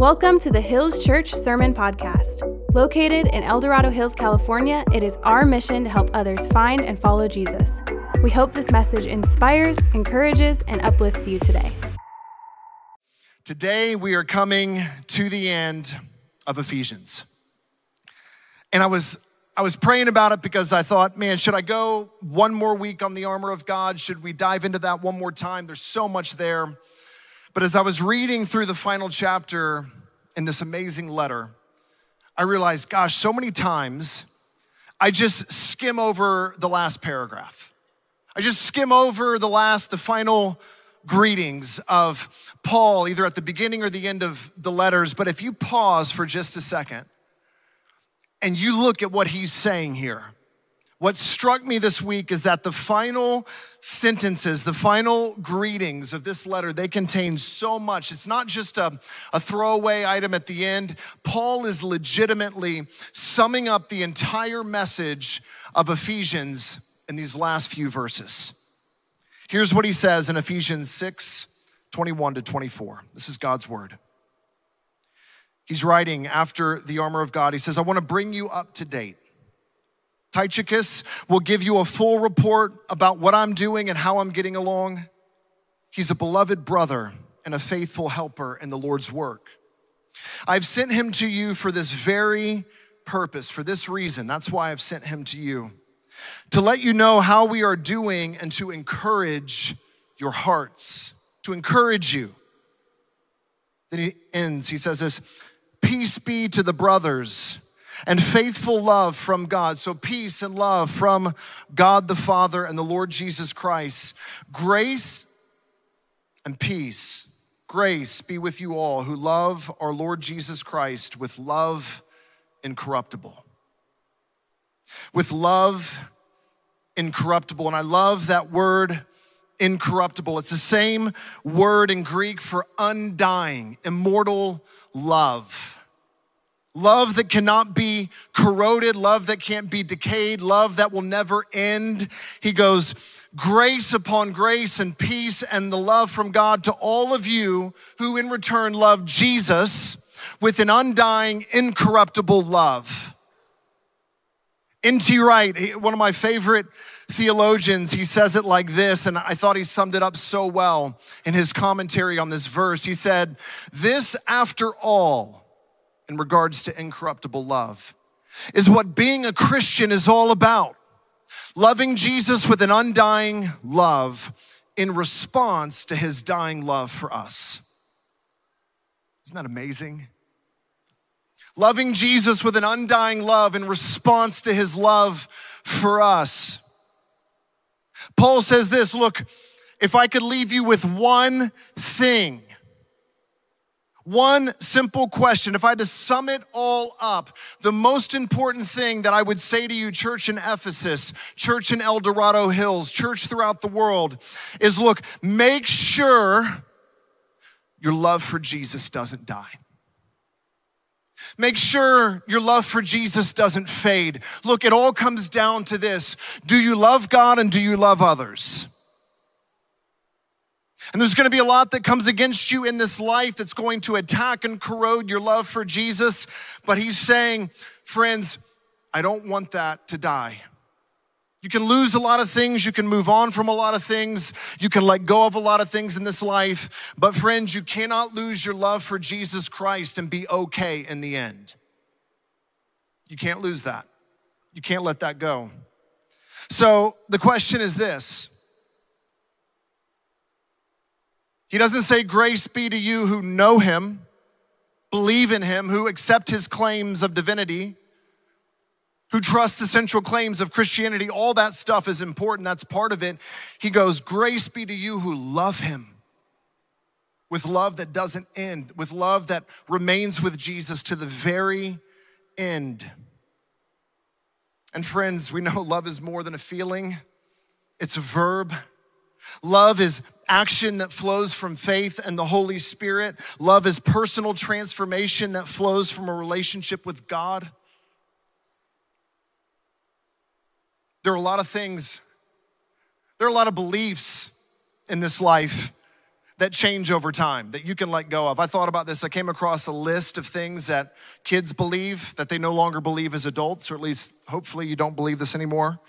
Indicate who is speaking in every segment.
Speaker 1: Welcome to the Hills Church Sermon Podcast. Located in El Dorado Hills, California, it is our mission to help others find and follow Jesus. We hope this message inspires, encourages, and uplifts you today.
Speaker 2: Today, we are coming to the end of Ephesians. And I was I was praying about it because I thought, man, should I go one more week on the armor of God? Should we dive into that one more time? There's so much there. But as I was reading through the final chapter in this amazing letter, I realized, gosh, so many times I just skim over the last paragraph. I just skim over the last, the final greetings of Paul, either at the beginning or the end of the letters. But if you pause for just a second and you look at what he's saying here, what struck me this week is that the final sentences, the final greetings of this letter, they contain so much. It's not just a, a throwaway item at the end. Paul is legitimately summing up the entire message of Ephesians in these last few verses. Here's what he says in Ephesians 6 21 to 24. This is God's word. He's writing after the armor of God. He says, I want to bring you up to date Tychicus will give you a full report about what I'm doing and how I'm getting along. He's a beloved brother and a faithful helper in the Lord's work. I've sent him to you for this very purpose, for this reason. That's why I've sent him to you, to let you know how we are doing and to encourage your hearts, to encourage you. Then he ends, he says this Peace be to the brothers and faithful love from God. So, peace and love from God the Father and the Lord Jesus Christ. Grace and peace, grace be with you all who love our Lord Jesus Christ with love incorruptible. With love incorruptible. And I love that word incorruptible. It's the same word in Greek for undying, immortal love. Love that cannot be corroded, love that can't be decayed, love that will never end. He goes, grace upon grace and peace and the love from God to all of you who in return love Jesus with an undying, incorruptible love. N.T. Wright, one of my favorite theologians, he says it like this, and I thought he summed it up so well in his commentary on this verse. He said, This, after all, in regards to incorruptible love is what being a Christian is all about. Loving Jesus with an undying love in response to his dying love for us. Isn't that amazing? Loving Jesus with an undying love in response to his love for us. Paul says this look, if I could leave you with one thing one simple question. If I had to sum it all up, the most important thing that I would say to you, church in Ephesus, church in El Dorado Hills, church throughout the world, is look, make sure your love for Jesus doesn't die. Make sure your love for Jesus doesn't fade. Look, it all comes down to this do you love God and do you love others? And there's going to be a lot that comes against you in this life that's going to attack and corrode your love for Jesus. But he's saying, friends, I don't want that to die. You can lose a lot of things. You can move on from a lot of things. You can let go of a lot of things in this life. But, friends, you cannot lose your love for Jesus Christ and be okay in the end. You can't lose that. You can't let that go. So, the question is this He doesn't say, Grace be to you who know him, believe in him, who accept his claims of divinity, who trust the central claims of Christianity. All that stuff is important. That's part of it. He goes, Grace be to you who love him with love that doesn't end, with love that remains with Jesus to the very end. And friends, we know love is more than a feeling, it's a verb. Love is action that flows from faith and the Holy Spirit. Love is personal transformation that flows from a relationship with God. There are a lot of things, there are a lot of beliefs in this life that change over time that you can let go of. I thought about this. I came across a list of things that kids believe that they no longer believe as adults, or at least hopefully you don't believe this anymore.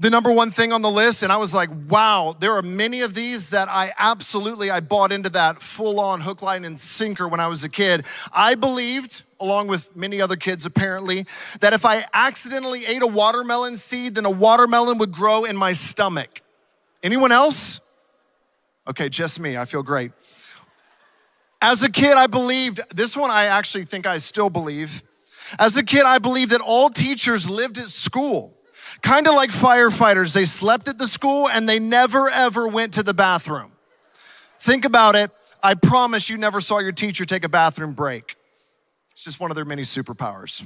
Speaker 2: The number one thing on the list, and I was like, wow, there are many of these that I absolutely I bought into that full on hook, line, and sinker when I was a kid. I believed, along with many other kids apparently, that if I accidentally ate a watermelon seed, then a watermelon would grow in my stomach. Anyone else? Okay, just me. I feel great. As a kid, I believed, this one I actually think I still believe. As a kid, I believed that all teachers lived at school. Kind of like firefighters, they slept at the school and they never ever went to the bathroom. Think about it. I promise you never saw your teacher take a bathroom break. It's just one of their many superpowers.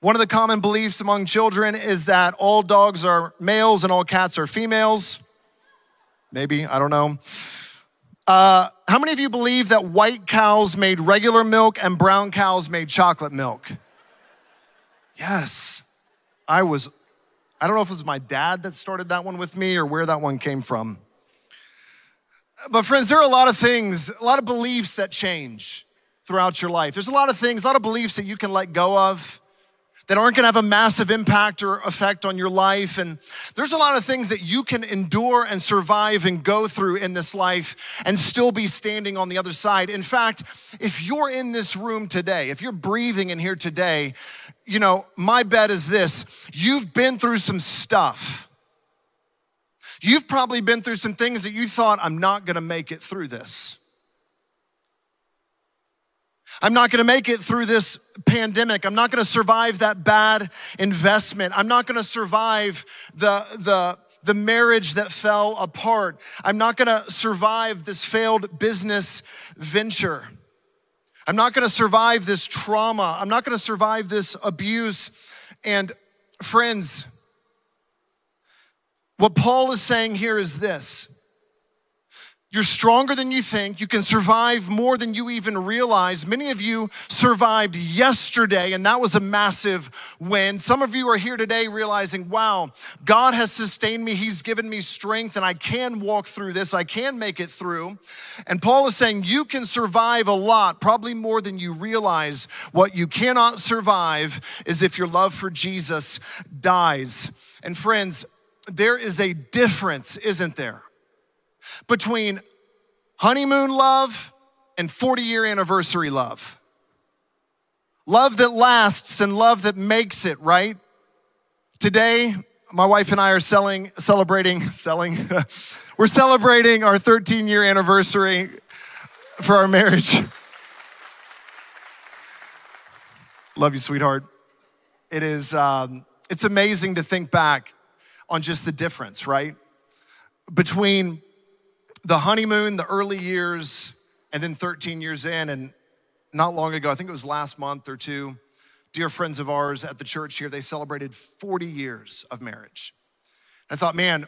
Speaker 2: One of the common beliefs among children is that all dogs are males and all cats are females. Maybe, I don't know. Uh, how many of you believe that white cows made regular milk and brown cows made chocolate milk? Yes. I was, I don't know if it was my dad that started that one with me or where that one came from. But, friends, there are a lot of things, a lot of beliefs that change throughout your life. There's a lot of things, a lot of beliefs that you can let go of that aren't gonna have a massive impact or effect on your life. And there's a lot of things that you can endure and survive and go through in this life and still be standing on the other side. In fact, if you're in this room today, if you're breathing in here today, you know, my bet is this you've been through some stuff. You've probably been through some things that you thought, I'm not gonna make it through this. I'm not gonna make it through this pandemic. I'm not gonna survive that bad investment. I'm not gonna survive the, the, the marriage that fell apart. I'm not gonna survive this failed business venture. I'm not gonna survive this trauma. I'm not gonna survive this abuse. And friends, what Paul is saying here is this you're stronger than you think. You can survive more than you even realize. Many of you survived yesterday, and that was a massive win. Some of you are here today realizing, wow, God has sustained me. He's given me strength, and I can walk through this. I can make it through. And Paul is saying, you can survive a lot, probably more than you realize. What you cannot survive is if your love for Jesus dies. And friends, there is a difference, isn't there? Between honeymoon love and 40 year anniversary love. Love that lasts and love that makes it, right? Today, my wife and I are selling, celebrating, selling, we're celebrating our 13 year anniversary for our marriage. Love you, sweetheart. It is, um, it's amazing to think back on just the difference, right? Between the honeymoon, the early years, and then 13 years in. And not long ago, I think it was last month or two, dear friends of ours at the church here, they celebrated 40 years of marriage. I thought, man,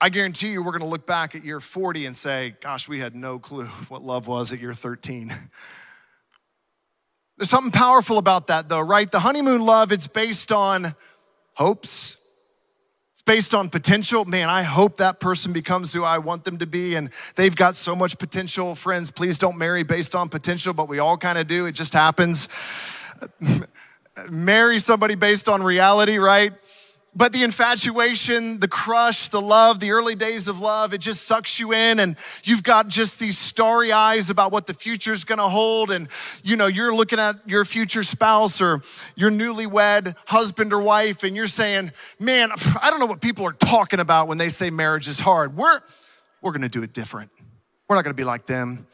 Speaker 2: I guarantee you we're gonna look back at year 40 and say, gosh, we had no clue what love was at year 13. There's something powerful about that though, right? The honeymoon love, it's based on hopes, it's based on potential. Man, I hope that person becomes who I want them to be. And they've got so much potential. Friends, please don't marry based on potential, but we all kind of do. It just happens. marry somebody based on reality, right? But the infatuation, the crush, the love, the early days of love, it just sucks you in and you've got just these starry eyes about what the future's gonna hold. And you know, you're looking at your future spouse or your newlywed husband or wife and you're saying, man, I don't know what people are talking about when they say marriage is hard. We're, we're gonna do it different. We're not gonna be like them.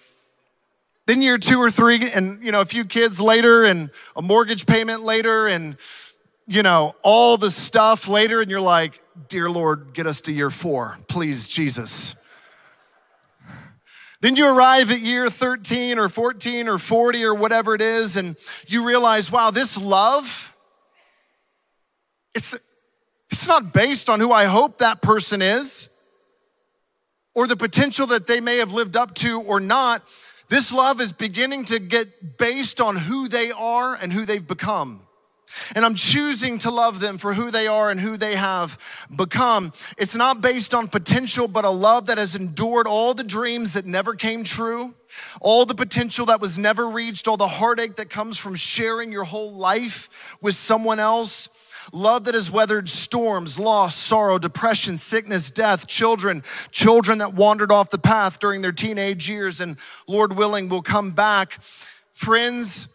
Speaker 2: Then year two or three and you know, a few kids later and a mortgage payment later and you know, all the stuff later, and you're like, Dear Lord, get us to year four, please, Jesus. Then you arrive at year 13 or 14 or 40 or whatever it is, and you realize, wow, this love, it's, it's not based on who I hope that person is or the potential that they may have lived up to or not. This love is beginning to get based on who they are and who they've become. And I'm choosing to love them for who they are and who they have become. It's not based on potential, but a love that has endured all the dreams that never came true, all the potential that was never reached, all the heartache that comes from sharing your whole life with someone else. Love that has weathered storms, loss, sorrow, depression, sickness, death, children, children that wandered off the path during their teenage years and Lord willing will come back. Friends,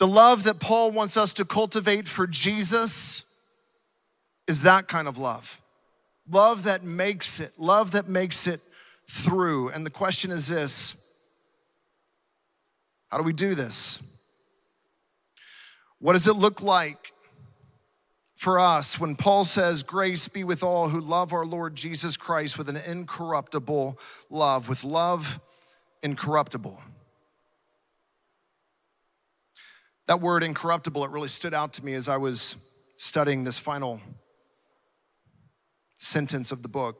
Speaker 2: the love that Paul wants us to cultivate for Jesus is that kind of love. Love that makes it, love that makes it through. And the question is this how do we do this? What does it look like for us when Paul says, Grace be with all who love our Lord Jesus Christ with an incorruptible love, with love incorruptible? That word incorruptible, it really stood out to me as I was studying this final sentence of the book.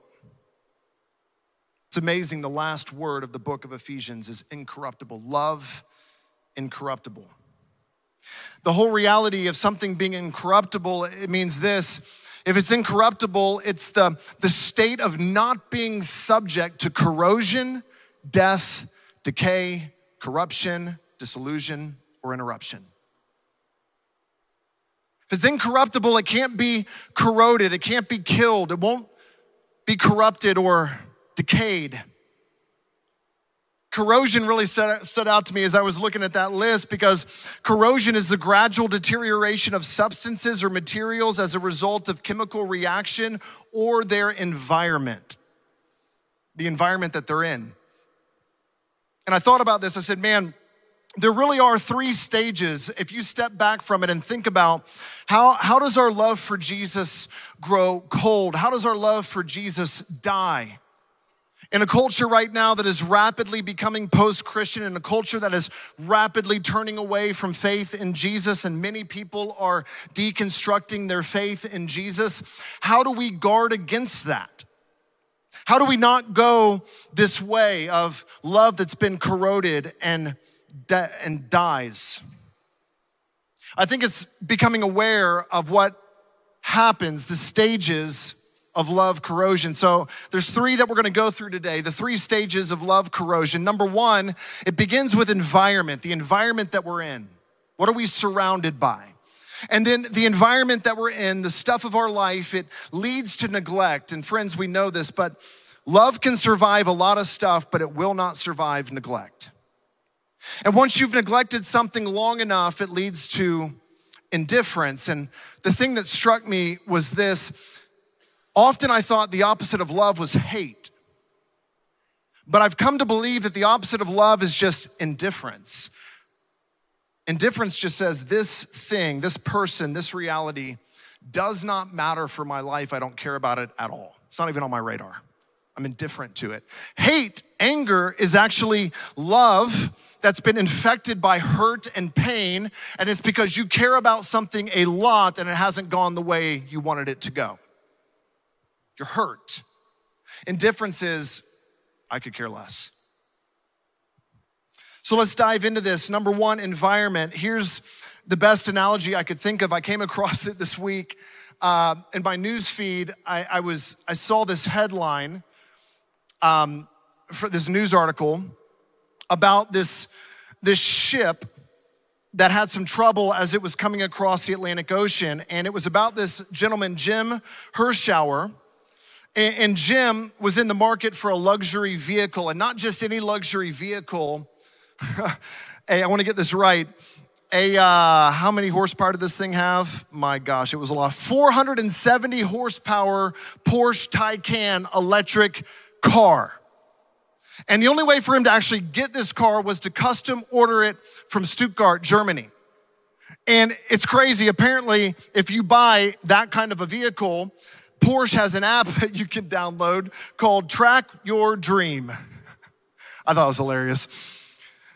Speaker 2: It's amazing, the last word of the book of Ephesians is incorruptible. Love incorruptible. The whole reality of something being incorruptible, it means this. If it's incorruptible, it's the, the state of not being subject to corrosion, death, decay, corruption, disillusion, or interruption. If it's incorruptible, it can't be corroded, it can't be killed, it won't be corrupted or decayed. Corrosion really stood out to me as I was looking at that list because corrosion is the gradual deterioration of substances or materials as a result of chemical reaction or their environment, the environment that they're in. And I thought about this, I said, man, there really are three stages if you step back from it and think about how, how does our love for jesus grow cold? How does our love for jesus die? In a culture right now that is rapidly becoming post-christian in a culture that is rapidly turning away from faith in jesus and many people are deconstructing their faith in jesus how do we guard against that? How do we not go this way of love that's been corroded and and dies. I think it's becoming aware of what happens, the stages of love corrosion. So there's three that we're going to go through today. The three stages of love corrosion. Number 1, it begins with environment, the environment that we're in. What are we surrounded by? And then the environment that we're in, the stuff of our life, it leads to neglect. And friends, we know this, but love can survive a lot of stuff, but it will not survive neglect. And once you've neglected something long enough, it leads to indifference. And the thing that struck me was this often I thought the opposite of love was hate. But I've come to believe that the opposite of love is just indifference. Indifference just says this thing, this person, this reality does not matter for my life. I don't care about it at all. It's not even on my radar. I'm indifferent to it. Hate, anger is actually love that's been infected by hurt and pain, and it's because you care about something a lot and it hasn't gone the way you wanted it to go. You're hurt. Indifference is, I could care less. So let's dive into this. Number one, environment. Here's the best analogy I could think of. I came across it this week uh, in my news feed. I, I, was I saw this headline um, for this news article about this, this ship that had some trouble as it was coming across the Atlantic Ocean. And it was about this gentleman, Jim Hershauer. And, Jim was in the market for a luxury vehicle, and not just any luxury vehicle. hey, I want to get this right. A uh, how many horsepower did this thing have? My gosh, it was a lot. 470 horsepower Porsche Taycan electric car. And the only way for him to actually get this car was to custom order it from Stuttgart, Germany. And it's crazy. Apparently, if you buy that kind of a vehicle, Porsche has an app that you can download called Track Your Dream. I thought it was hilarious.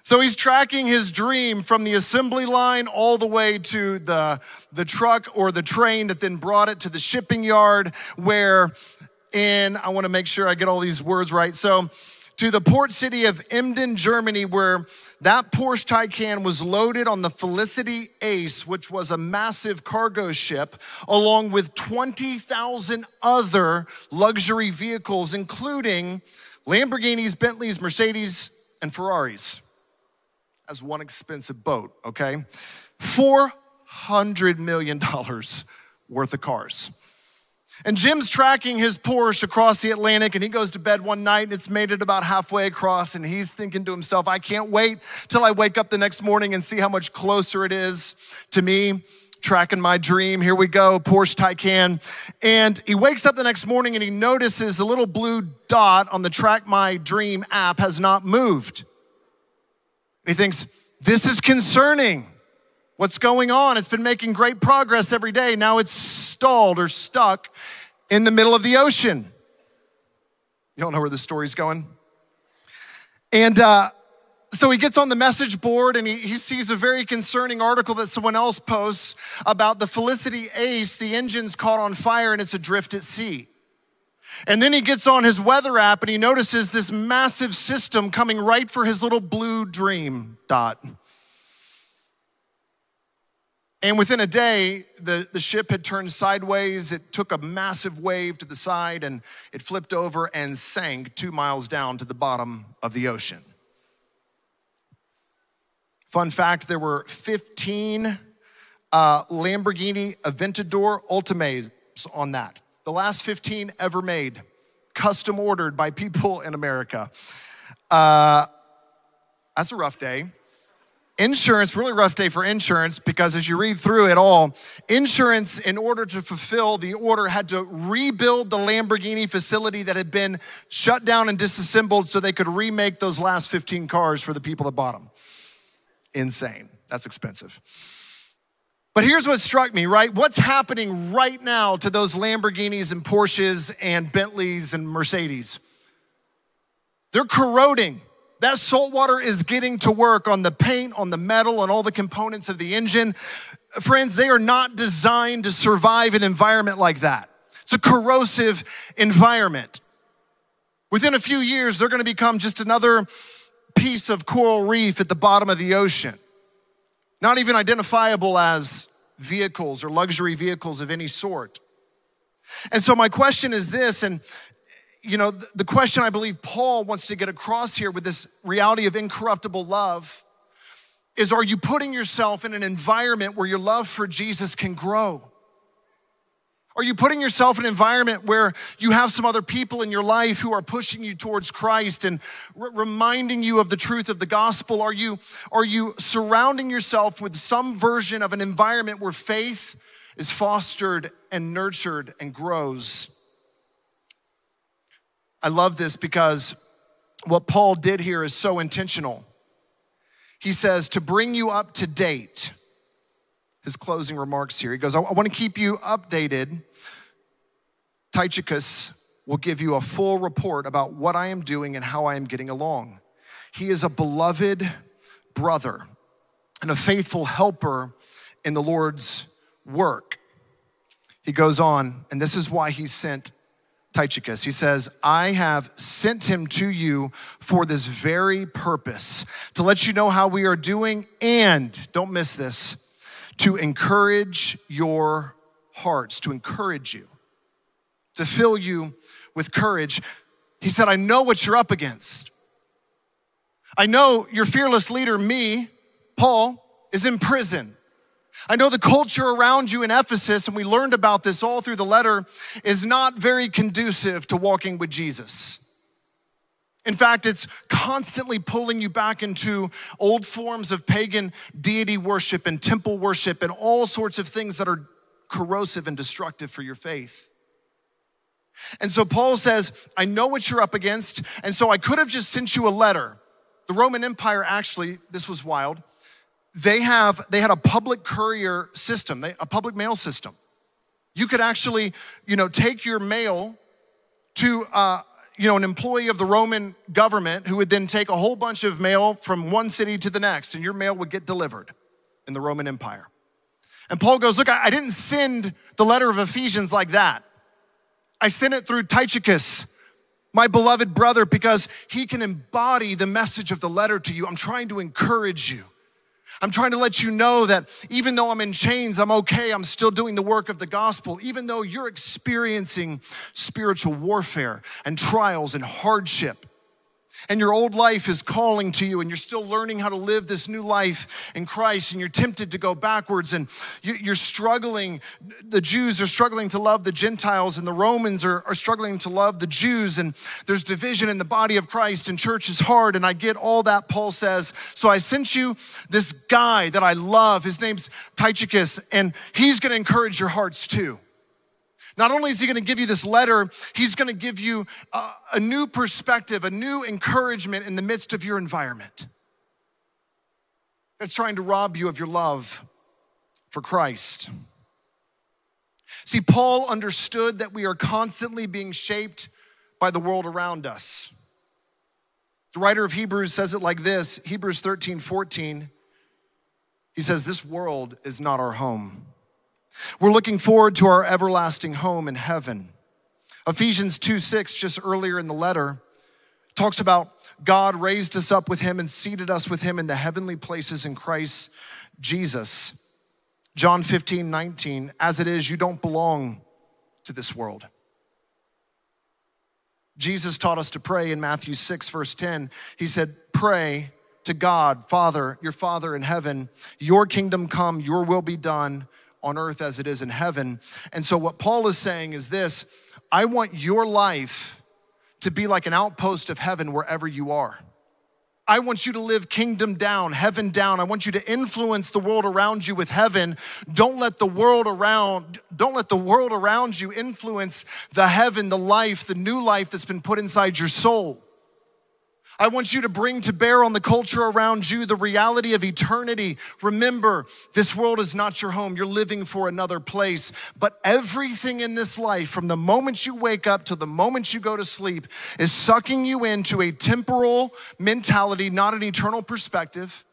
Speaker 2: So he's tracking his dream from the assembly line all the way to the, the truck or the train that then brought it to the shipping yard, where in, I wanna make sure I get all these words right. So to the port city of Emden, Germany, where that Porsche Taycan was loaded on the Felicity Ace, which was a massive cargo ship, along with 20,000 other luxury vehicles, including Lamborghinis, Bentleys, Mercedes, and Ferraris, as one expensive boat, okay? $400 million worth of cars. And Jim's tracking his Porsche across the Atlantic, and he goes to bed one night, and it's made it about halfway across, and he's thinking to himself, I can't wait till I wake up the next morning and see how much closer it is to me. Tracking my dream. Here we go, Porsche Taycan. And he wakes up the next morning and he notices the little blue dot on the Track My Dream app has not moved. And he thinks, This is concerning. What's going on? It's been making great progress every day. Now it's stalled or stuck in the middle of the ocean. You don't know where the story's going? And uh, so he gets on the message board and he, he sees a very concerning article that someone else posts about the Felicity Ace. The engine's caught on fire and it's adrift at sea. And then he gets on his weather app and he notices this massive system coming right for his little blue dream dot. And within a day, the, the ship had turned sideways. It took a massive wave to the side and it flipped over and sank two miles down to the bottom of the ocean. Fun fact there were 15 uh, Lamborghini Aventador Ultimates on that. The last 15 ever made, custom ordered by people in America. Uh, that's a rough day. Insurance, really rough day for insurance because as you read through it all, insurance, in order to fulfill the order, had to rebuild the Lamborghini facility that had been shut down and disassembled so they could remake those last 15 cars for the people that bought them. Insane. That's expensive. But here's what struck me, right? What's happening right now to those Lamborghinis and Porsches and Bentleys and Mercedes? They're corroding. That salt water is getting to work on the paint, on the metal, and all the components of the engine. Friends, they are not designed to survive an environment like that. It's a corrosive environment. Within a few years, they're gonna become just another piece of coral reef at the bottom of the ocean, not even identifiable as vehicles or luxury vehicles of any sort. And so, my question is this, and you know, the question I believe Paul wants to get across here with this reality of incorruptible love is are you putting yourself in an environment where your love for Jesus can grow? Are you putting yourself in an environment where you have some other people in your life who are pushing you towards Christ and reminding you of the truth of the gospel? Are you, are you surrounding yourself with some version of an environment where faith is fostered and nurtured and grows? I love this because what Paul did here is so intentional. He says, to bring you up to date, his closing remarks here. He goes, I want to keep you updated. Tychicus will give you a full report about what I am doing and how I am getting along. He is a beloved brother and a faithful helper in the Lord's work. He goes on, and this is why he sent Tychicus. He says, I have sent him to you for this very purpose, to let you know how we are doing, and don't miss this, to encourage your hearts, to encourage you, to fill you with courage. He said, I know what you're up against. I know your fearless leader, me, Paul, is in prison. I know the culture around you in Ephesus, and we learned about this all through the letter, is not very conducive to walking with Jesus. In fact, it's constantly pulling you back into old forms of pagan deity worship and temple worship and all sorts of things that are corrosive and destructive for your faith. And so Paul says, I know what you're up against, and so I could have just sent you a letter. The Roman Empire actually, this was wild they have they had a public courier system they, a public mail system you could actually you know take your mail to uh, you know an employee of the roman government who would then take a whole bunch of mail from one city to the next and your mail would get delivered in the roman empire and paul goes look i, didn't send the letter of ephesians like that i sent it through tychicus my beloved brother, because he can embody the message of the letter to you. I'm trying to encourage you. I'm trying to let you know that even though I'm in chains, I'm okay. I'm still doing the work of the gospel. Even though you're experiencing spiritual warfare and trials and hardship, and your old life is calling to you and you're still learning how to live this new life in Christ and you're tempted to go backwards and you're struggling. The Jews are struggling to love the Gentiles and the Romans are, are struggling to love the Jews and there's division in the body of Christ and church is hard and I get all that Paul says. So I sent you this guy that I love. His name's Tychicus and he's to encourage your hearts too. Not only is he going to give you this letter, he's going to give you a, a, new perspective, a new encouragement in the midst of your environment that's trying to rob you of your love for Christ. See, Paul understood that we are constantly being shaped by the world around us. The writer of Hebrews says it like this Hebrews 13 14. He says, This world is not our home. We're looking forward to our everlasting home in heaven. Ephesians 2 6, just earlier in the letter, talks about God raised us up with him and seated us with him in the heavenly places in Christ Jesus. John 15 19, as it is, you don't belong to this world. Jesus taught us to pray in Matthew 6, verse 10. He said, Pray to God, Father, your Father in heaven, your kingdom come, your will be done on earth as it is in heaven. And so, what Paul is saying is this I want your life to be like an outpost of heaven wherever you are. I want you to live kingdom down, heaven down. I want you to influence the world around you with heaven. Don't let the world around don't let the world around you influence the heaven, the life, the new life that's been put inside your soul. I want you to bring to bear on the culture around you the reality of eternity. Remember, this world is not your home. You're living for another place. But everything in this life, from the moment you wake up to the moment you go to sleep, is sucking you into a temporal mentality, not an eternal perspective.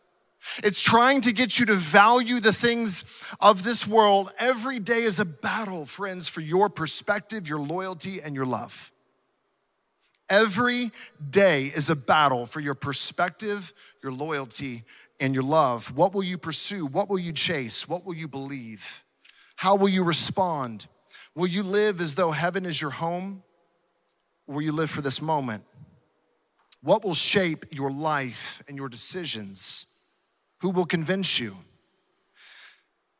Speaker 2: It's trying to get you to value the things of this world. Every day is a battle, friends, for your perspective, your loyalty, and your love. Every day is a battle for your perspective, your loyalty, and your love. What will you pursue? What will you chase? What will you believe? How will you respond? Will you live as though heaven is your home? Or will you live for this moment? What will shape your life and your decisions? Who will convince you?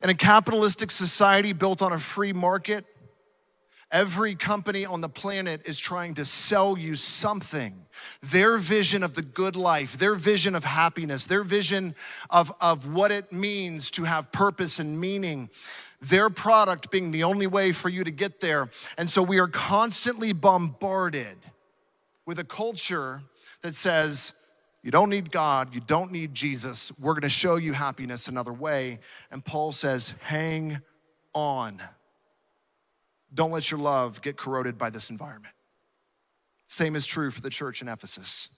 Speaker 2: In a capitalistic society built on a free market, Every company on the planet is trying to sell you something. Their vision of the good life, their vision of happiness, their vision of, of what it means to have purpose and meaning, their product being the only way for you to get there. And so we are constantly bombarded with a culture that says, you don't need God, you don't need Jesus. We're gonna show you happiness another way. And Paul says, hang on. Don't let your love get corroded by this environment. Same is true for the church in Ephesus.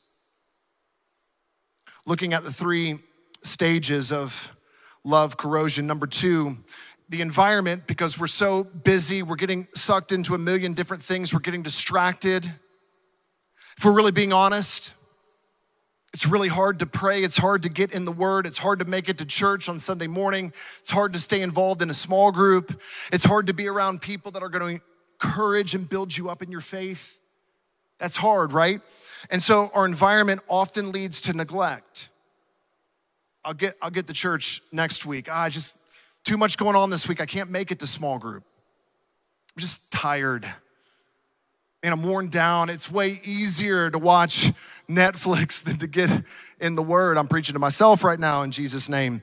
Speaker 2: Looking at the three stages of love corrosion. Number two, the environment, because we're so busy, we're getting sucked into a million different things, we're getting distracted. If we're really being honest, it's really hard to pray. It's hard to get in the word. It's hard to make it to church on Sunday morning. It's hard to stay involved in a small group. It's hard to be around people that are going to encourage and build you up in your faith. That's hard, right? And so our environment often leads to neglect. I'll get, I'll get the church next week. Ah, just too much going on this week. I can't make it to small group. I'm just tired. And I'm worn down. It's way easier to watch Netflix than to get in the Word. I'm preaching to myself right now in Jesus' name.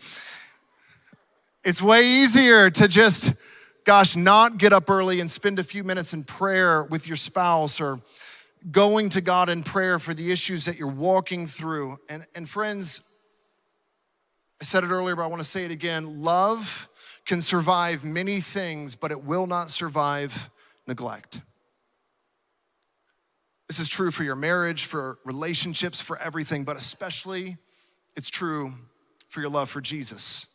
Speaker 2: It's way easier to just, gosh, not get up early and spend a few minutes in prayer with your spouse or going to God in prayer for the issues that you're walking through. And, and friends, I said it earlier, but I want to say it again. Love can survive many things, but it will not survive neglect. This is true for your marriage, for relationships, for everything, but especially it's true for your love for Jesus.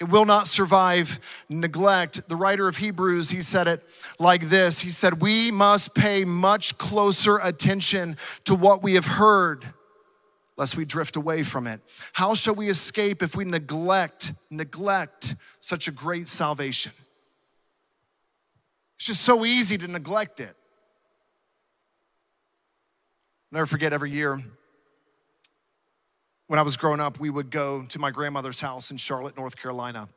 Speaker 2: It will not survive neglect. The writer of Hebrews, he said it like this He said, We must pay much closer attention to what we have heard, lest we drift away from it. How shall we escape if we neglect, neglect such a great salvation? It's just so easy to neglect it. Never forget every year when I was growing up, we would go to my grandmother's house in Charlotte, North Carolina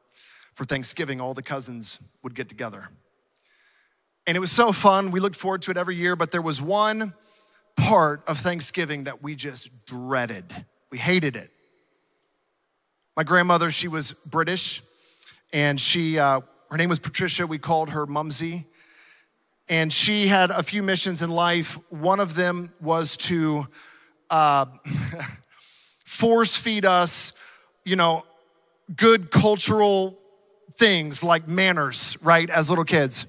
Speaker 2: for Thanksgiving. All the cousins would get together. And it was so fun. We looked forward to it every year, but there was one part of Thanksgiving that we just dreaded. We hated it. My grandmother, she was British, and she, uh, her name was Patricia. We called her Mumsy. And she had a few missions in life. One of them was to uh, force feed us, you know, good cultural things like manners, right, as little kids.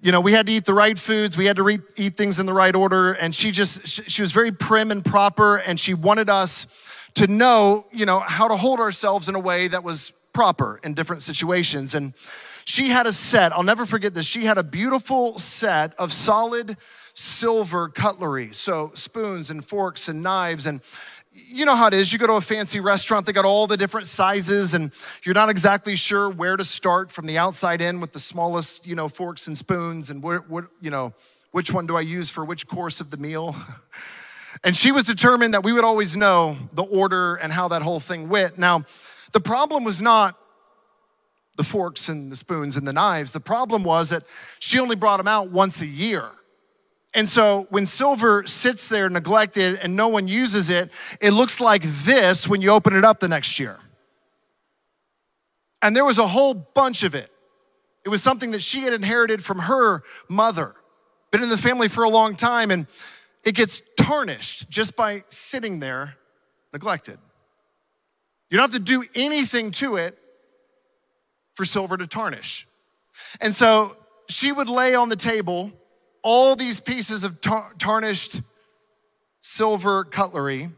Speaker 2: You know, we had to eat the right foods, we had to re- eat things in the right order, and she just, she was very prim and proper, and she wanted us to know, you know, how to hold ourselves in a way that was proper in different situations. And she had a set, I'll never forget this, she had a beautiful set of solid silver cutlery. So spoons and forks and knives and you know how it is. You go to a fancy restaurant, they got all the different sizes, and you're not exactly sure where to start from the outside in with the smallest, you know, forks and spoons, and what, what you know, which one do I use for which course of the meal? And she was determined that we would always know the order and how that whole thing went. Now, the problem was not the forks and the spoons and the knives. The problem was that she only brought them out once a year. And so when silver sits there neglected and no one uses it, it looks like this when you open it up the next year. And there was a whole bunch of it. It was something that she had inherited from her mother, been in the family for a long time, and it gets tarnished just by sitting there neglected. You don't have to do anything to it for silver to tarnish. And so she would lay on the table all these pieces of tar- tarnished silver cutlery,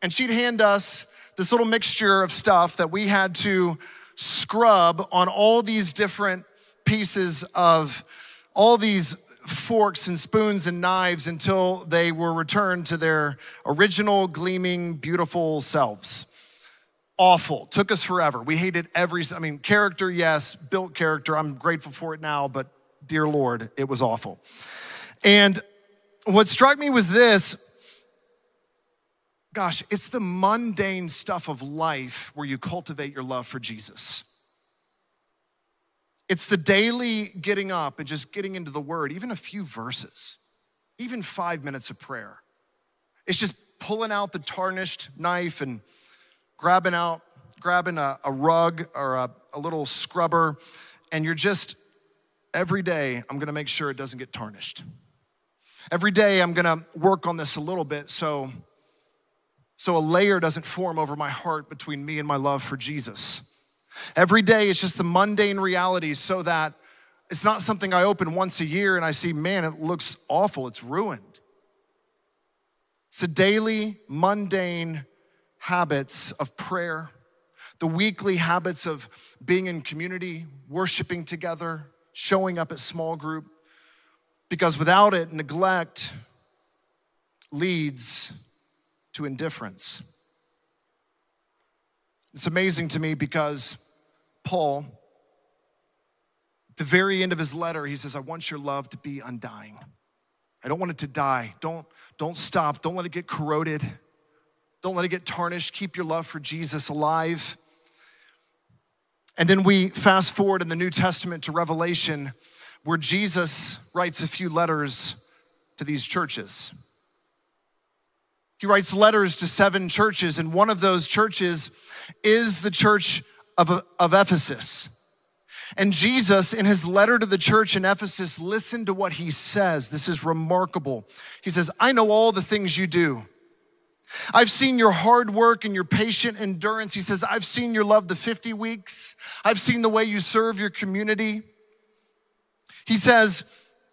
Speaker 2: and she'd hand us this little mixture of stuff that we had to scrub on all these different pieces of all these forks and spoons and knives until they were returned to their original, gleaming, beautiful selves. Awful. Took us forever. We hated every, I mean, character, yes, built character. I'm grateful for it now, but dear Lord, it was awful. And what struck me was this gosh, it's the mundane stuff of life where you cultivate your love for Jesus. It's the daily getting up and just getting into the word, even a few verses, even five minutes of prayer. It's just pulling out the tarnished knife and grabbing out, grabbing a, a rug or a, a little scrubber, and you're just every day, I'm gonna make sure it doesn't get tarnished. Every day, I'm gonna work on this a little bit so, so a layer doesn't form over my heart between me and my love for Jesus. Every day, it's just the mundane reality so that it's not something I open once a year and I see, man, it looks awful, it's ruined. It's a daily, mundane habits of prayer, the weekly habits of being in community, worshiping together, showing up at small group, because without it, neglect leads to indifference. It's amazing to me because Paul, at the very end of his letter, he says, I want your love to be undying. I don't want it to die. Don't, don't stop. Don't let it get corroded. Don't let it get tarnished. Keep your love for Jesus alive. And then we fast forward in the New Testament to Revelation, where Jesus writes a few letters to these churches. He writes letters to seven churches, and one of those churches is the church of, of Ephesus. And Jesus, in his letter to the church in Ephesus, listen to what he says. This is remarkable. He says, I know all the things you do. I've seen your hard work and your patient endurance. He says, I've seen your love the 50 weeks. I've seen the way you serve your community. He says,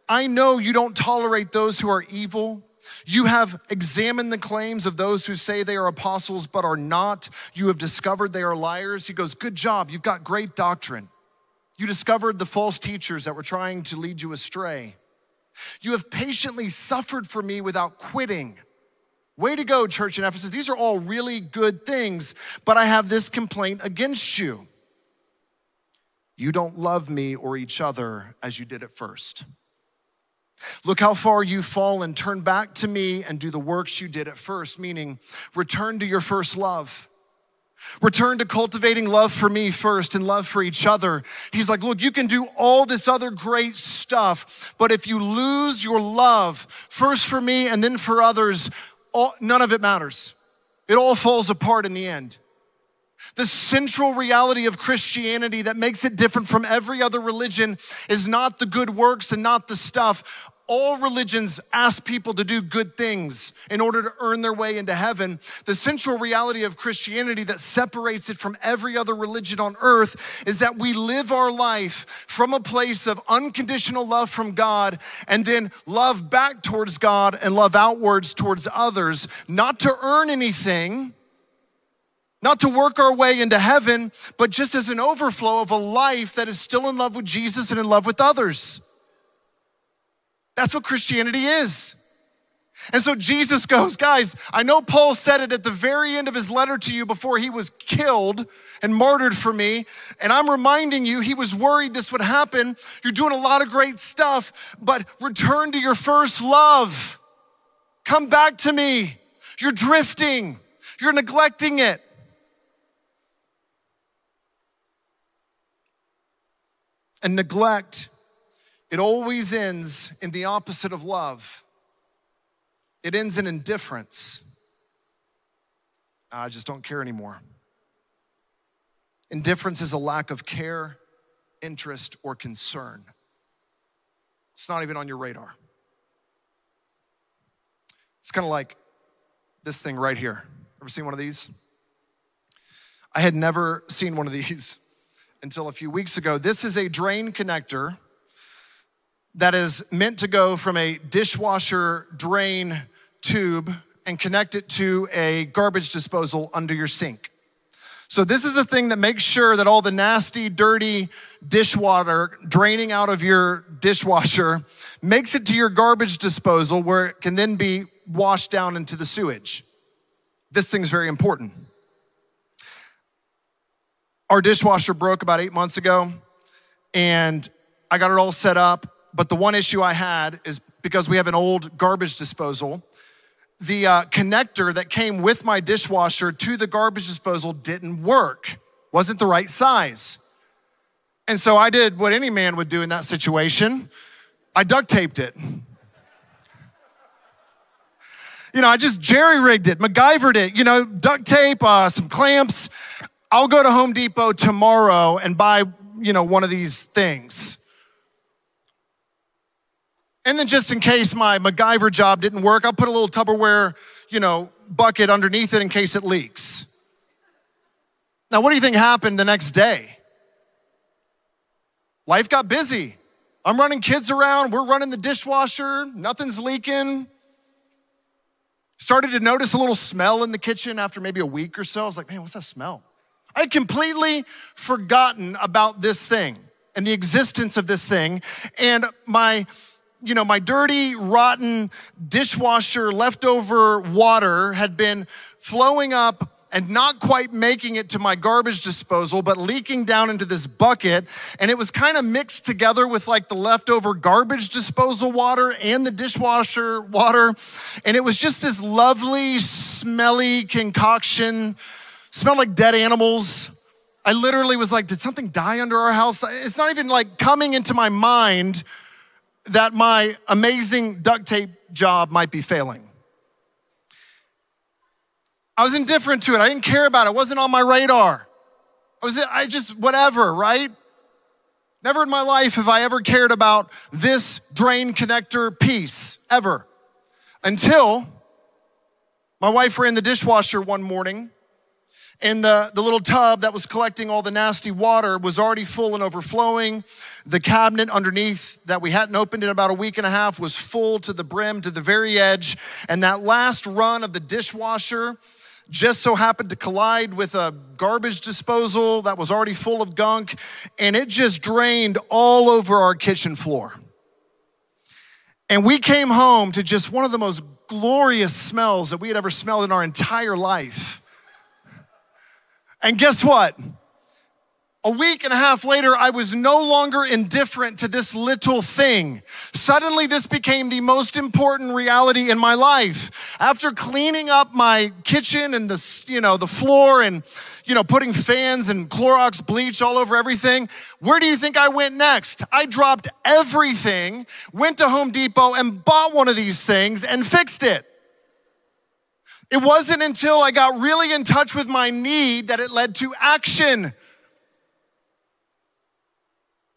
Speaker 2: I know you don't tolerate those who are evil. You have examined the claims of those who say they are apostles but are not. You have discovered they are liars. He goes, Good job. You've got great doctrine. You discovered the false teachers that were trying to lead you astray. You have patiently suffered for me without quitting. Way to go, church in Ephesus. These are all really good things, but I have this complaint against you. You don't love me or each other as you did at first. Look how far you've fallen. Turn back to me and do the works you did at first, meaning return to your first love. Return to cultivating love for me first and love for each other. He's like, look, you can do all this other great stuff, but if you lose your love, first for me and then for others, all, none of it matters. It all falls apart in the end. The central reality of Christianity that makes it different from every other religion is not the good works and not the stuff. All religions ask people to do good things in order to earn their way into heaven. The central reality of Christianity that separates it from every other religion on earth is that we live our life from a place of unconditional love from God and then love back towards God and love outwards towards others, not to earn anything not to work our way into heaven, but just as an overflow of a life that is still in love with Jesus and in love with others. That's what Christianity is. And so Jesus goes, guys, I know Paul said it at the very end of his letter to you before he was killed and martyred for me. And I'm reminding you, he was worried this would happen. You're doing a lot of great stuff, but return to your first love. Come back to me. You're drifting, you're neglecting it. And neglect, it always ends in the opposite of love. It ends in indifference. Ah, I just don't care anymore. Indifference is a lack of care, interest, or concern. It's not even on your radar. It's kind of like this thing right here. Ever seen one of these? I had never seen one of these until a few weeks ago. This is a drain connector that is meant to go from a dishwasher drain tube and connect it to a garbage disposal under your sink. So, this is a thing that makes sure that all the nasty, dirty dishwater draining out of your dishwasher makes it to your garbage disposal where it can then be washed down into the sewage. This thing's very important. Our dishwasher broke about eight months ago, and I got it all set up. But the one issue I had is because we have an old garbage disposal, the uh, connector that came with my dishwasher to the garbage disposal didn't work, wasn't the right size. And so I did what any man would do in that situation I duct taped it. You know, I just jerry rigged it, MacGyvered it, you know, duct tape, uh, some clamps. I'll go to Home Depot tomorrow and buy, you know, one of these things. And then just in case my MacGyver job didn't work, I'll put a little Tupperware, you know, bucket underneath it in case it leaks. Now, what do you think happened the next day? Life got busy. I'm running kids around, we're running the dishwasher, nothing's leaking. Started to notice a little smell in the kitchen after maybe a week or so. I was like, man, what's that smell? I had completely forgotten about this thing and the existence of this thing. And my, you know, my dirty, rotten dishwasher leftover water had been flowing up and not quite making it to my garbage disposal, but leaking down into this bucket. And it was kind of mixed together with like the leftover garbage disposal water and the dishwasher water. And it was just this lovely, smelly concoction smelled like dead animals. I literally was like, did something die under our house? It's not even like coming into my mind that my amazing duct tape job might be failing. I was indifferent to it. I didn't care about it. It wasn't on my radar. I was I just whatever, right? Never in my life have I ever cared about this drain connector piece ever. Until my wife ran the dishwasher one morning And the, the little tub that was collecting all the nasty water was already full and overflowing. The cabinet underneath that we hadn't opened in about a week and a half was full to the brim, to the very edge. And that last run of the dishwasher just so happened to collide with a garbage disposal that was already full of gunk, and it just drained all over our kitchen floor. And we came home to just one of the most glorious smells that we had ever smelled in our entire life. And guess what? A week and a half later, I was no longer indifferent to this little thing. Suddenly, this became the most important reality in my life. After cleaning up my kitchen and the, you know, the floor and, you know, putting fans and Clorox bleach all over everything, where do you think I went next? I dropped everything, went to Home Depot and bought one of these things and fixed it. It wasn't until I got really in touch with my need that it led to action.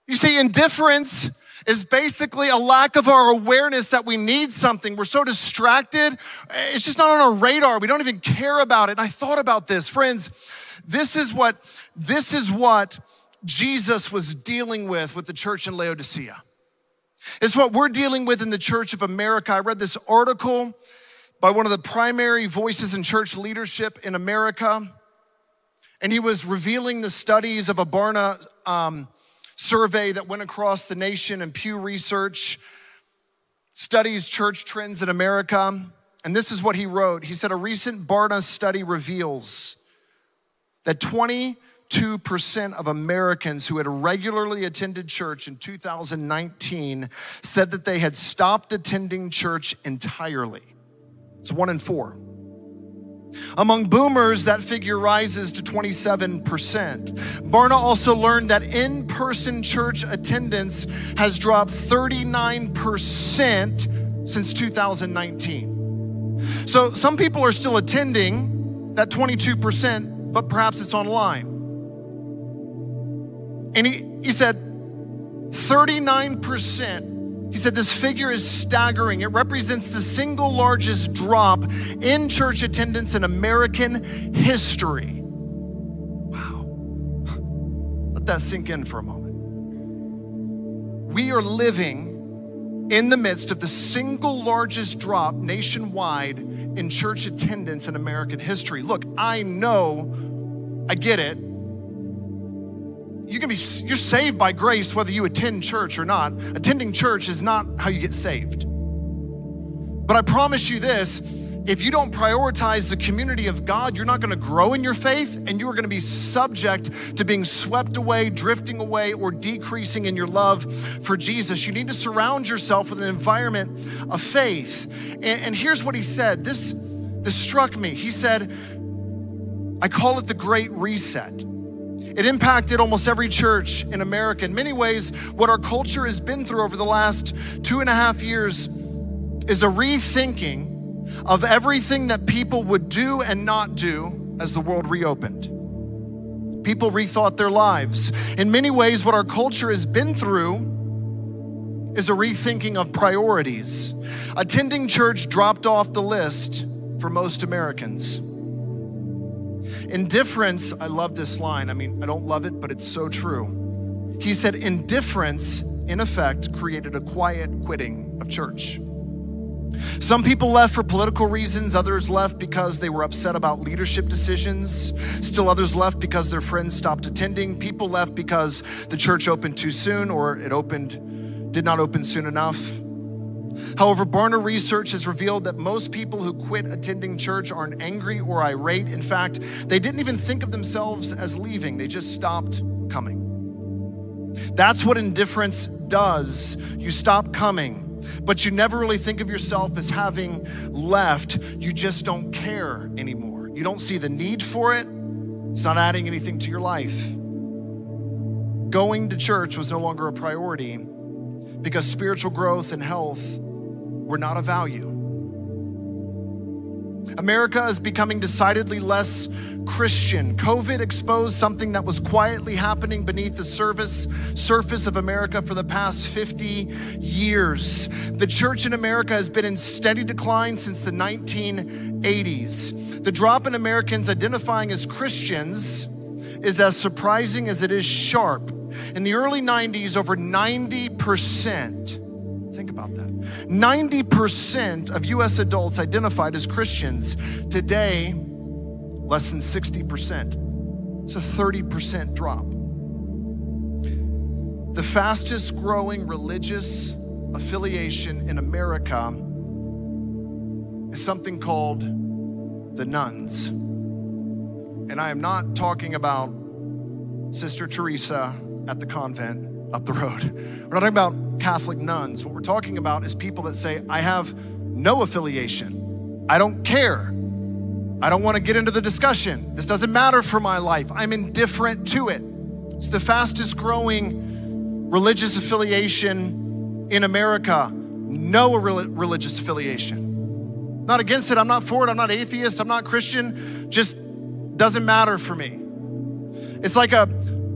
Speaker 2: You see, indifference is basically a lack of our awareness that we need something. We're so distracted, it's just not on our radar. We don't even care about it. And I thought about this, friends. This is what this is what Jesus was dealing with with the church in Laodicea. It's what we're dealing with in the Church of America. I read this article by one of the primary voices in church leadership in America, and he was revealing the studies of a Barna um, survey that went across the nation and Pew Research studies church trends in America. And this is what he wrote. He said, A recent Barna study reveals that 22% of Americans who had regularly attended church in 2019 said that they had stopped attending church entirely. It's one in four. Among boomers, that figure rises to 27%. Barna also learned that in person church attendance has dropped 39% since 2019. So some people are still attending that 22%, but perhaps it's online. And he, he said 39% he said, This figure is staggering. It represents the single largest drop in church attendance in American history. Wow. Let that sink in for a moment. We are living in the midst of the single largest drop nationwide in church attendance in American history. Look, I know, I get it you can be you're saved by grace whether you attend church or not. Attending church is not how you get saved. But I promise you this, if you don't prioritize the community of God, you're not going to grow in your faith and you're going to be subject to being swept away, drifting away, or decreasing in your love for Jesus. You need to surround yourself with an environment of faith. And, and here's what he said this, this struck me. He said, I call it the Great Reset. It impacted almost every church in America. In many ways, what our culture has been through over the last two and a half years is a rethinking of everything that people would do and not do as the world reopened. People rethought their lives. In many ways, what our culture has been through is a rethinking of priorities. Attending church dropped off the list for most Americans. Indifference, I love this line. I mean, I don't love it, but it's so true. He said, Indifference, in effect, created a quiet quitting of church. Some people left for political reasons, others left because they were upset about leadership decisions. Still others left because their friends stopped attending. People left because the church opened too soon or it opened did not open soon enough. However, Barna research has revealed that most people who quit attending church aren't angry or irate. In fact, they didn't even think of themselves as leaving, they just stopped coming. That's what indifference does. You stop coming, but you never really think of yourself as having left. You just don't care anymore. You don't see the need for it, it's not adding anything to your life. Going to church was no longer a priority because spiritual growth and health were not of value. America is becoming decidedly less Christian. COVID exposed something that was quietly happening beneath the surface, surface of America for the past 50 years. The church in America has been in steady decline since the 1980s. the drop in Americans identifying as Christians is as surprising as it is sharp. In the early 90s, over 90%, think about that, 90% of US adults identified as Christians. Today, less than 60%. It's a 30% drop. The fastest growing religious affiliation in America is something called the nones. And I am not talking about Sister Teresa at the convent up the road. We're not talking about Catholic nuns. What we're talking about is people that say, I have no affiliation. I don't care. I don't want to get into the discussion. This doesn't matter for my life. I'm indifferent to it. It's the fastest growing religious affiliation in America. No religious affiliation. Not against it. I'm not for it. I'm not atheist. I'm not Christian. Just doesn't matter for me. It's like a,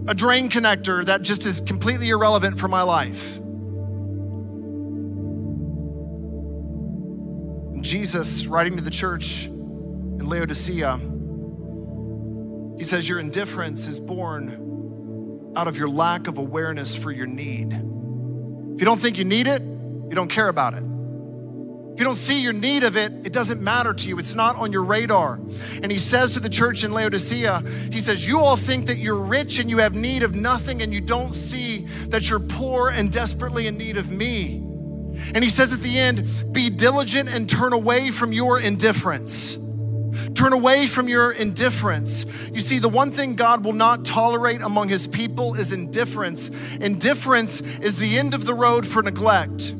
Speaker 2: a drain connector that just is completely irrelevant for my life. Jesus, writing to the church, in Laodicea, he says, Your indifference is born out of your lack of awareness for your need. If you don't think you need it, you don't care about it. If you don't see your need of it, it doesn't matter to you. It's not on your radar. And he says to the church in Laodicea, he says, You all think that you're rich and you have need of nothing, and you don't see that you're poor and desperately in need of me. And he says at the end, Be diligent and turn away from your indifference. Turn away from your indifference. You see, the one thing God will not tolerate among his people is indifference. Indifference is the end of the road for neglect.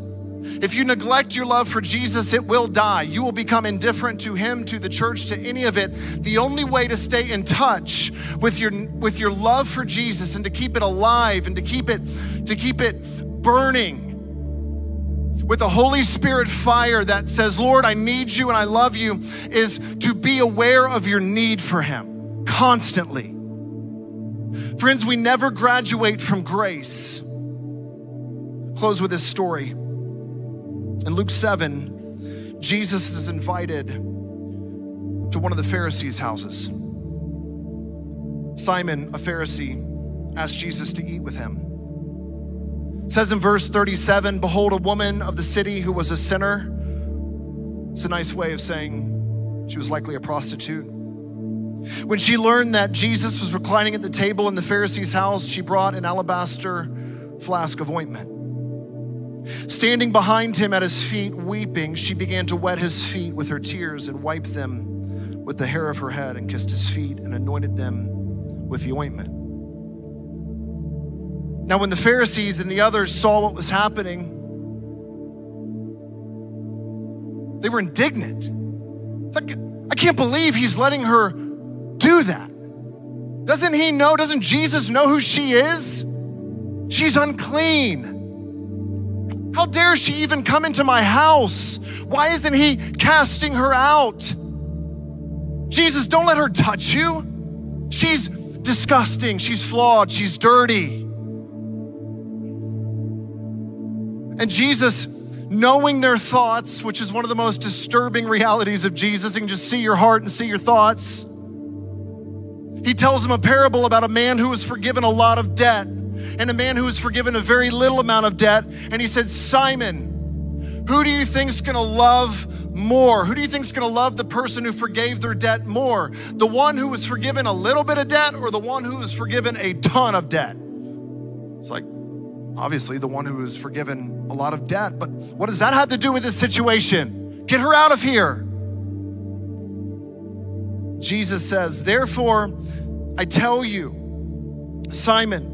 Speaker 2: If you neglect your love for Jesus, it will die. You will become indifferent to him, to the church, to any of it. The only way to stay in touch with your with your love for Jesus and to keep it alive and to keep it to keep it burning with a Holy Spirit fire that says, Lord, I need you and I love you, is to be aware of your need for Him constantly. Friends, we never graduate from grace. Close with this story. In Luke 7, Jesus is invited to one of the Pharisees' houses. Simon, a Pharisee, asked Jesus to eat with him. It says in verse 37 Behold, a woman of the city who was a sinner. It's a nice way of saying she was likely a prostitute. When she learned that Jesus was reclining at the table in the Pharisee's house, she brought an alabaster flask of ointment. Standing behind him at his feet, weeping, she began to wet his feet with her tears and wiped them with the hair of her head and kissed his feet and anointed them with the ointment. Now, when the Pharisees and the others saw what was happening, they were indignant. It's like, I can't believe he's letting her do that. Doesn't he know? Doesn't Jesus know who she is? She's unclean. How dare she even come into my house? Why isn't he casting her out? Jesus, don't let her touch you. She's disgusting. She's flawed. She's dirty. And Jesus, knowing their thoughts, which is one of the most disturbing realities of Jesus, you can just see your heart and see your thoughts. He tells them a parable about a man who was forgiven a lot of debt and a man who was forgiven a very little amount of debt. And he said, Simon, who do you think is gonna love more? Who do you think is gonna love the person who forgave their debt more? The one who was forgiven a little bit of debt or the one who was forgiven a ton of debt? It's like, obviously the one who was forgiven a lot of debt. But what does that have to do with this situation? Get her out of here. Jesus says, Therefore, I tell you, Simon,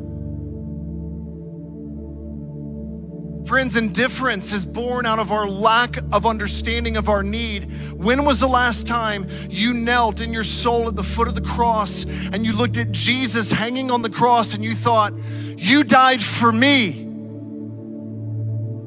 Speaker 2: Friends, indifference is born out of our lack of understanding of our need. When was the last time you knelt in your soul at the foot of the cross and you looked at Jesus hanging on the cross and you thought, You died for me?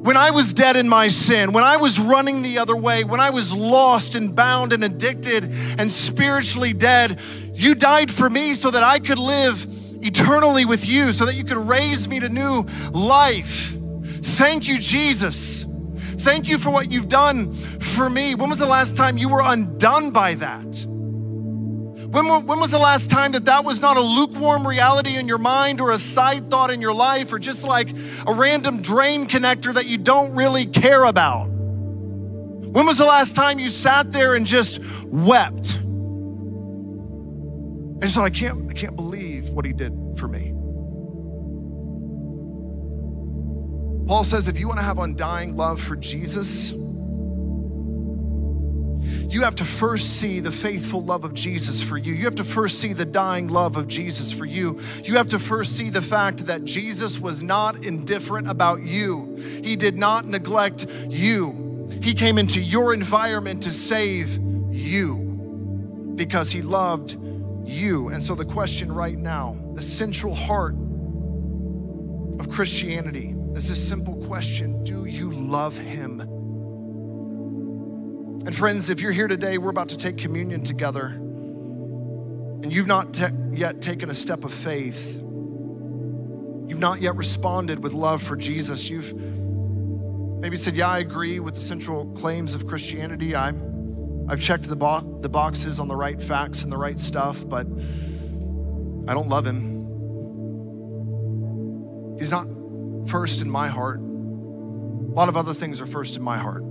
Speaker 2: When I was dead in my sin, when I was running the other way, when I was lost and bound and addicted and spiritually dead, you died for me so that I could live eternally with you, so that you could raise me to new life. Thank you, Jesus. Thank you for what you've done for me. When was the last time you were undone by that? When, when was the last time that that was not a lukewarm reality in your mind or a side thought in your life or just like a random drain connector that you don't really care about? When was the last time you sat there and just wept? I just thought, I can't, I can't believe what he did for me. Paul says if you want to have undying love for Jesus, you have to first see the faithful love of Jesus for you. You have to first see the dying love of Jesus for you. You have to first see the fact that Jesus was not indifferent about you, He did not neglect you. He came into your environment to save you because He loved you. And so, the question right now, the central heart of Christianity, is this simple question Do you love Him? And friends, if you're here today, we're about to take communion together, and you've not te- yet taken a step of faith, you've not yet responded with love for Jesus, you've maybe said, Yeah, I agree with the central claims of Christianity. I'm, I've checked the, bo- the boxes on the right facts and the right stuff, but I don't love Him. He's not first in my heart. A lot of other things are first in my heart.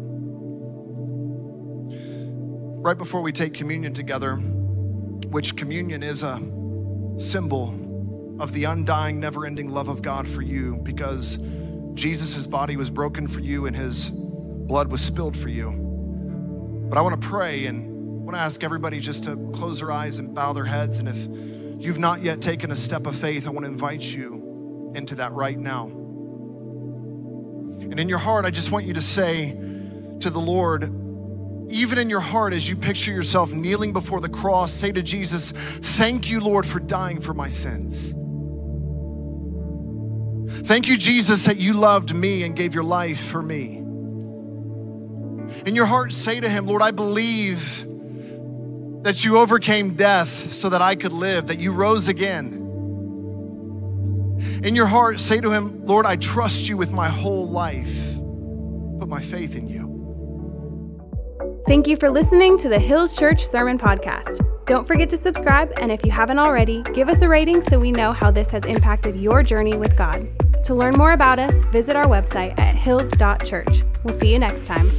Speaker 2: Right before we take communion together, which communion is a symbol of the undying, never ending love of God for you because Jesus' body was broken for you and his blood was spilled for you. But I want to pray and I want to ask everybody just to close their eyes and bow their heads. And if you've not yet taken a step of faith, I want to invite you into that right now. And in your heart, I just want you to say to the Lord, even in your heart, as you picture yourself kneeling before the cross, say to Jesus, Thank you, Lord, for dying for my sins. Thank you, Jesus, that you loved me and gave your life for me. In your heart, say to him, Lord, I believe that you overcame death so that I could live, that you rose again. In your heart, say to him, Lord, I trust you with my whole life. Put my faith in you.
Speaker 1: Thank you for listening to the Hills Church Sermon Podcast. Don't forget to subscribe, and if you haven't already, give us a rating so we know how this has impacted your journey with God. To learn more about us, visit our website at hills.church. We'll see you next time.